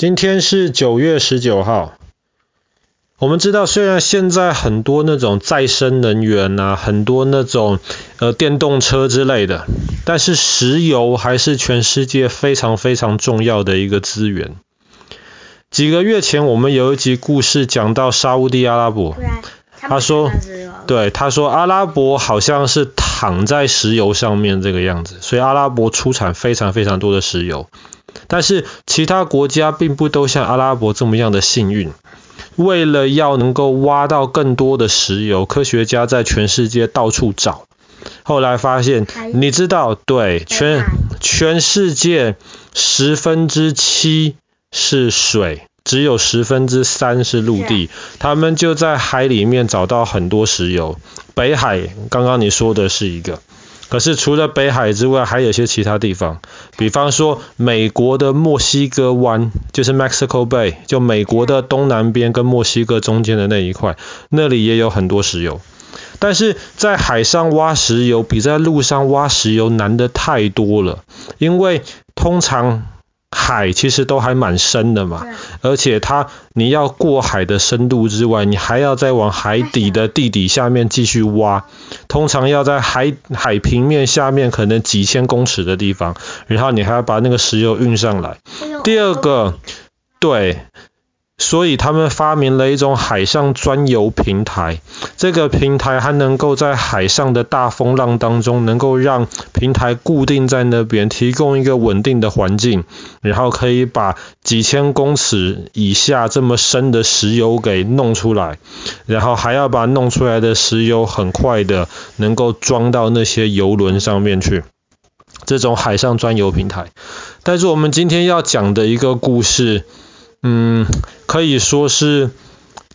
今天是九月十九号。我们知道，虽然现在很多那种再生能源啊，很多那种呃电动车之类的，但是石油还是全世界非常非常重要的一个资源。几个月前，我们有一集故事讲到沙乌地阿拉伯，他说，对，他说阿拉伯好像是躺在石油上面这个样子，所以阿拉伯出产非常非常多的石油。但是其他国家并不都像阿拉伯这么样的幸运。为了要能够挖到更多的石油，科学家在全世界到处找。后来发现，你知道，对，全全世界十分之七是水，只有十分之三是陆地。他们就在海里面找到很多石油。北海，刚刚你说的是一个。可是除了北海之外，还有一些其他地方，比方说美国的墨西哥湾，就是 Mexico Bay，就美国的东南边跟墨西哥中间的那一块，那里也有很多石油。但是在海上挖石油比在路上挖石油难的太多了，因为通常。海其实都还蛮深的嘛，而且它你要过海的深度之外，你还要再往海底的地底下面继续挖，通常要在海海平面下面可能几千公尺的地方，然后你还要把那个石油运上来。第二个，对。所以他们发明了一种海上钻油平台，这个平台还能够在海上的大风浪当中，能够让平台固定在那边，提供一个稳定的环境，然后可以把几千公尺以下这么深的石油给弄出来，然后还要把弄出来的石油很快的能够装到那些油轮上面去，这种海上钻油平台。但是我们今天要讲的一个故事。嗯，可以说是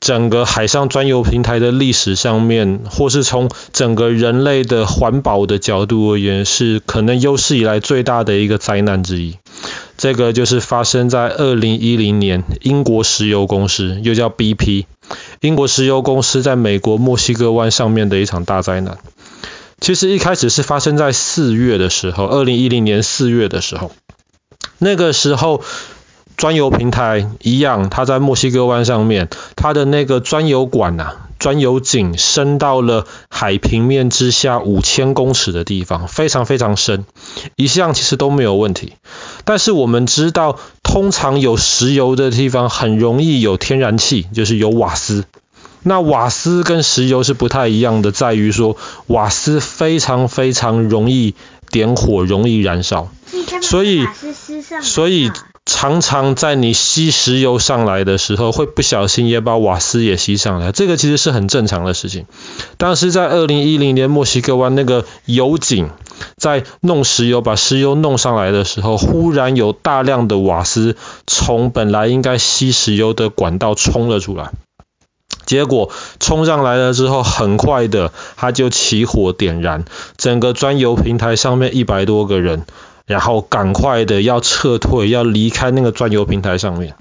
整个海上钻油平台的历史上面，或是从整个人类的环保的角度而言，是可能有史以来最大的一个灾难之一。这个就是发生在二零一零年，英国石油公司，又叫 BP，英国石油公司在美国墨西哥湾上面的一场大灾难。其实一开始是发生在四月的时候，二零一零年四月的时候，那个时候。钻油平台一样，它在墨西哥湾上面，它的那个专油管呐，钻油井深到了海平面之下五千公尺的地方，非常非常深，一向其实都没有问题。但是我们知道，通常有石油的地方很容易有天然气，就是有瓦斯。那瓦斯跟石油是不太一样的，在于说瓦斯非常非常容易点火，容易燃烧，所以所以。常常在你吸石油上来的时候，会不小心也把瓦斯也吸上来，这个其实是很正常的事情。当时在二零一零年墨西哥湾那个油井在弄石油，把石油弄上来的时候，忽然有大量的瓦斯从本来应该吸石油的管道冲了出来，结果冲上来了之后，很快的它就起火点燃，整个钻油平台上面一百多个人。然后赶快的要撤退，要离开那个钻油平台上面。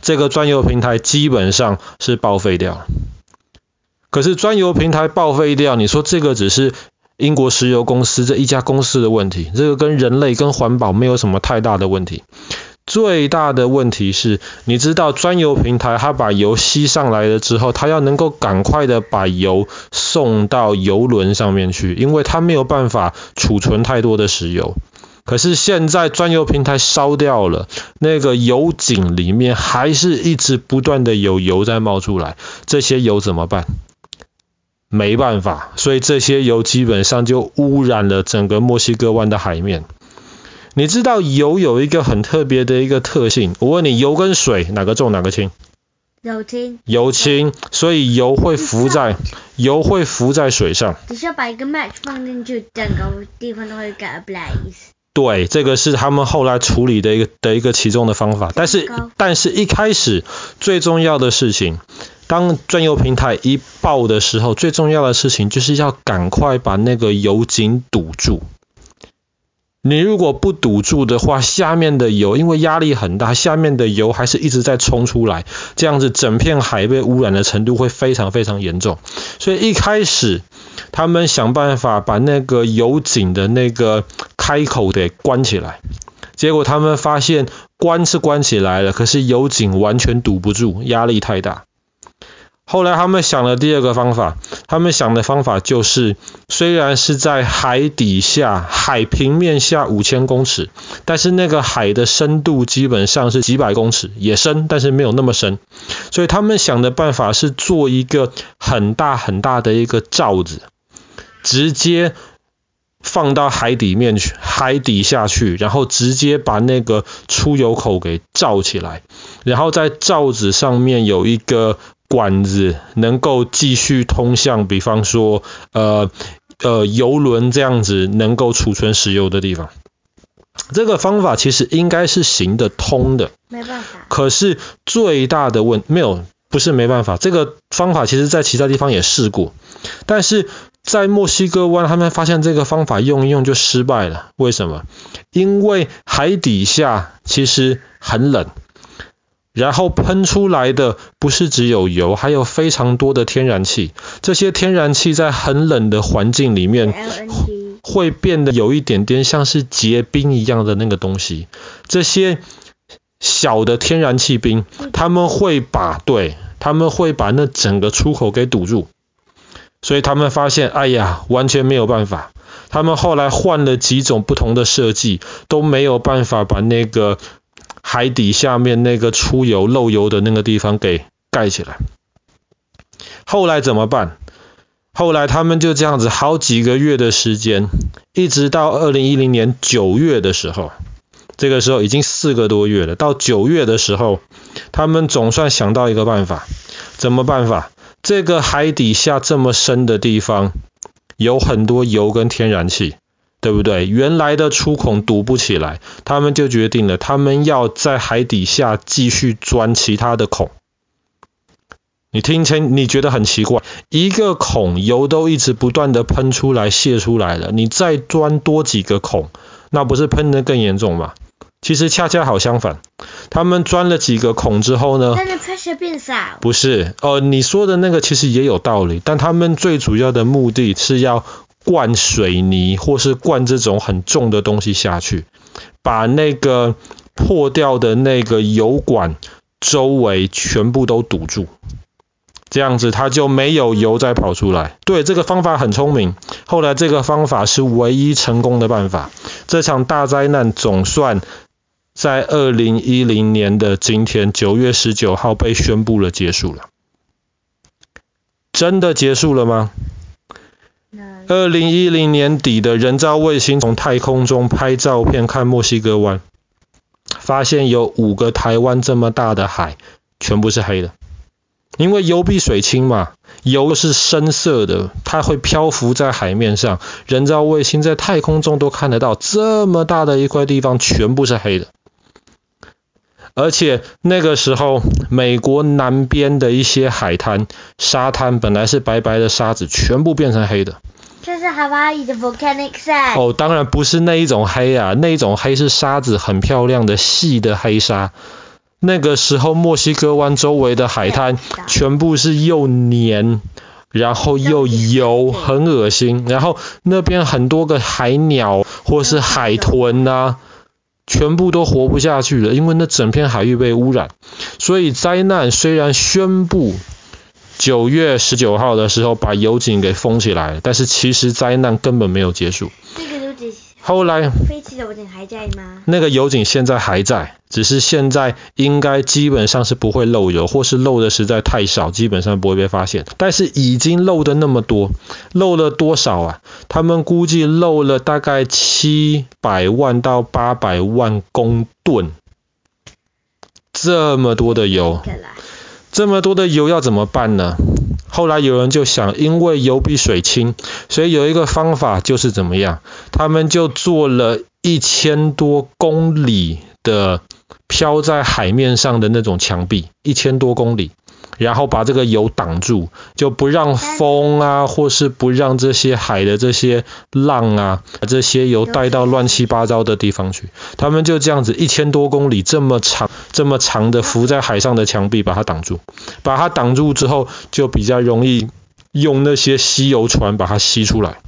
这个钻油平台基本上是报废掉。可是钻油平台报废掉，你说这个只是英国石油公司这一家公司的问题，这个跟人类跟环保没有什么太大的问题。最大的问题是，你知道钻油平台它把油吸上来了之后，它要能够赶快的把油送到油轮上面去，因为它没有办法储存太多的石油。可是现在钻油平台烧掉了，那个油井里面还是一直不断的有油在冒出来，这些油怎么办？没办法，所以这些油基本上就污染了整个墨西哥湾的海面。你知道油有一个很特别的一个特性，我问你，油跟水哪个重哪个轻？油轻。油轻，所以油会浮在油会浮在水上。只需要把一个 match 放进去，整个地方都会 get a blaze。对，这个是他们后来处理的一个的一个其中的方法，但是但是一开始最重要的事情，当钻油平台一爆的时候，最重要的事情就是要赶快把那个油井堵住。你如果不堵住的话，下面的油因为压力很大，下面的油还是一直在冲出来，这样子整片海被污染的程度会非常非常严重。所以一开始他们想办法把那个油井的那个。开口给关起来，结果他们发现关是关起来了，可是油井完全堵不住，压力太大。后来他们想了第二个方法，他们想的方法就是，虽然是在海底下，海平面下五千公尺，但是那个海的深度基本上是几百公尺，也深，但是没有那么深。所以他们想的办法是做一个很大很大的一个罩子，直接放到海底面去，海底下去，然后直接把那个出油口给罩起来，然后在罩子上面有一个。管子能够继续通向，比方说，呃呃，油轮这样子能够储存石油的地方。这个方法其实应该是行得通的，没办法。可是最大的问没有，不是没办法。这个方法其实在其他地方也试过，但是在墨西哥湾，他们发现这个方法用一用就失败了。为什么？因为海底下其实很冷。然后喷出来的不是只有油，还有非常多的天然气。这些天然气在很冷的环境里面，会变得有一点点像是结冰一样的那个东西。这些小的天然气冰，他们会把，对，他们会把那整个出口给堵住。所以他们发现，哎呀，完全没有办法。他们后来换了几种不同的设计，都没有办法把那个。海底下面那个出油漏油的那个地方给盖起来。后来怎么办？后来他们就这样子好几个月的时间，一直到二零一零年九月的时候，这个时候已经四个多月了。到九月的时候，他们总算想到一个办法。怎么办法？这个海底下这么深的地方，有很多油跟天然气。对不对？原来的出孔堵不起来，他们就决定了，他们要在海底下继续钻其他的孔。你听清，你觉得很奇怪，一个孔油都一直不断的喷出来、泄出来了，你再钻多几个孔，那不是喷得更严重吗？其实恰恰好相反，他们钻了几个孔之后呢？但是 pressure 变少。不是，哦，你说的那个其实也有道理，但他们最主要的目的是要。灌水泥或是灌这种很重的东西下去，把那个破掉的那个油管周围全部都堵住，这样子它就没有油再跑出来。对，这个方法很聪明。后来这个方法是唯一成功的办法。这场大灾难总算在二零一零年的今天九月十九号被宣布了结束了。真的结束了吗？二零一零年底的人造卫星从太空中拍照片看墨西哥湾，发现有五个台湾这么大的海全部是黑的，因为油比水轻嘛，油是深色的，它会漂浮在海面上，人造卫星在太空中都看得到，这么大的一块地方全部是黑的，而且那个时候美国南边的一些海滩沙滩本来是白白的沙子，全部变成黑的。这是 Hawaii 的 volcanic sand。哦，当然不是那一种黑啊，那一种黑是沙子，很漂亮的细的黑沙。那个时候墨西哥湾周围的海滩全部是又黏，然后又油，很恶心。然后那边很多个海鸟或是海豚啊，全部都活不下去了，因为那整片海域被污染。所以灾难虽然宣布。九月十九号的时候，把油井给封起来，但是其实灾难根本没有结束。后来飞机的油井还在吗？那个油井现在还在，只是现在应该基本上是不会漏油，或是漏的实在太少，基本上不会被发现。但是已经漏的那么多，漏了多少啊？他们估计漏了大概七百万到八百万公吨，这么多的油。这么多的油要怎么办呢？后来有人就想，因为油比水轻，所以有一个方法就是怎么样？他们就做了一千多公里的飘在海面上的那种墙壁，一千多公里。然后把这个油挡住，就不让风啊，或是不让这些海的这些浪啊，把这些油带到乱七八糟的地方去。他们就这样子一千多公里这么长、这么长的浮在海上的墙壁把它挡住，把它挡住之后，就比较容易用那些吸油船把它吸出来。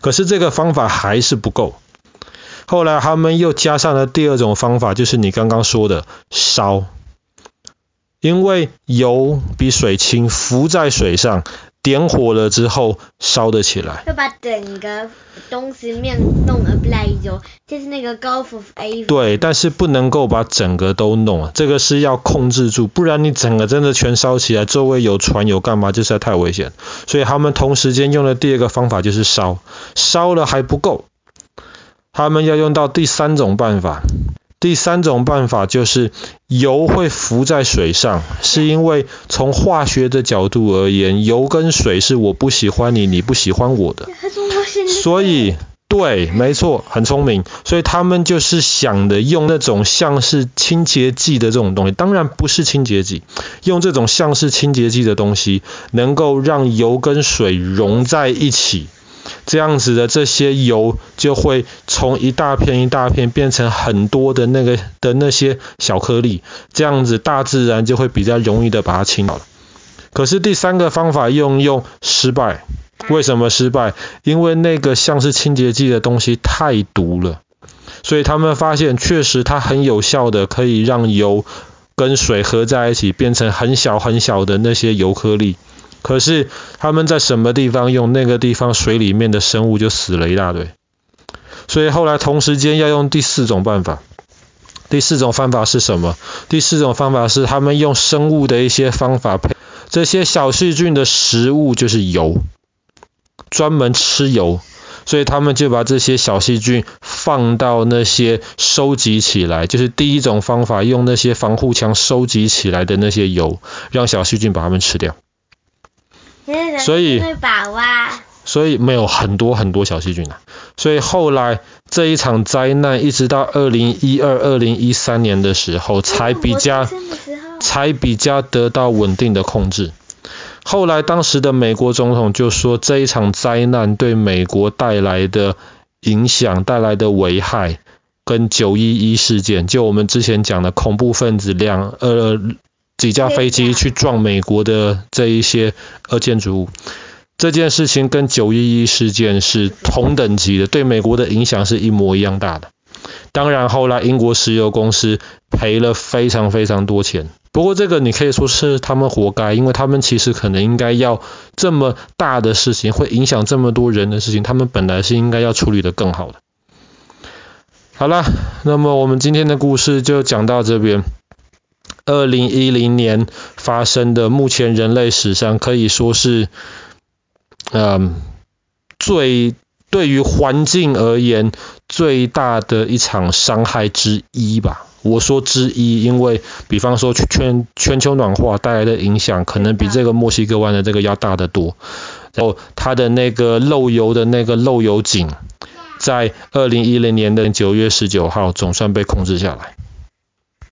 可是这个方法还是不够。后来他们又加上了第二种方法，就是你刚刚说的烧。因为油比水轻，浮在水上，点火了之后烧得起来。就把整个东西面弄 ablaze 就是那个 Gulf of Aden。对，但是不能够把整个都弄，这个是要控制住，不然你整个真的全烧起来，周围有船有干嘛，就实在太危险。所以他们同时间用的第二个方法就是烧，烧了还不够，他们要用到第三种办法。第三种办法就是油会浮在水上，是因为从化学的角度而言，油跟水是我不喜欢你，你不喜欢我的。所以，对，没错，很聪明。所以他们就是想的用那种像是清洁剂的这种东西，当然不是清洁剂，用这种像是清洁剂的东西，能够让油跟水融在一起。这样子的这些油就会从一大片一大片变成很多的那个的那些小颗粒，这样子大自然就会比较容易的把它清掉。可是第三个方法用用失败，为什么失败？因为那个像是清洁剂的东西太毒了，所以他们发现确实它很有效的可以让油跟水合在一起变成很小很小的那些油颗粒。可是他们在什么地方用，那个地方水里面的生物就死了一大堆。所以后来同时间要用第四种办法。第四种方法是什么？第四种方法是他们用生物的一些方法配这些小细菌的食物就是油，专门吃油。所以他们就把这些小细菌放到那些收集起来，就是第一种方法，用那些防护墙收集起来的那些油，让小细菌把它们吃掉。所以，所以没有很多很多小细菌啊。所以后来这一场灾难一直到二零一二、二零一三年的时候，才比较才比较得到稳定的控制。后来当时的美国总统就说，这一场灾难对美国带来的影响、带来的危害，跟九一一事件，就我们之前讲的恐怖分子两呃。几架飞机去撞美国的这一些呃建筑物，这件事情跟九一一事件是同等级的，对美国的影响是一模一样大的。当然后来英国石油公司赔了非常非常多钱，不过这个你可以说是他们活该，因为他们其实可能应该要这么大的事情，会影响这么多人的事情，他们本来是应该要处理得更好的。好了，那么我们今天的故事就讲到这边。二零一零年发生的，目前人类史上可以说是，嗯，最对于环境而言最大的一场伤害之一吧。我说之一，因为比方说全全球暖化带来的影响，可能比这个墨西哥湾的这个要大得多。然后它的那个漏油的那个漏油井，在二零一零年的九月十九号总算被控制下来。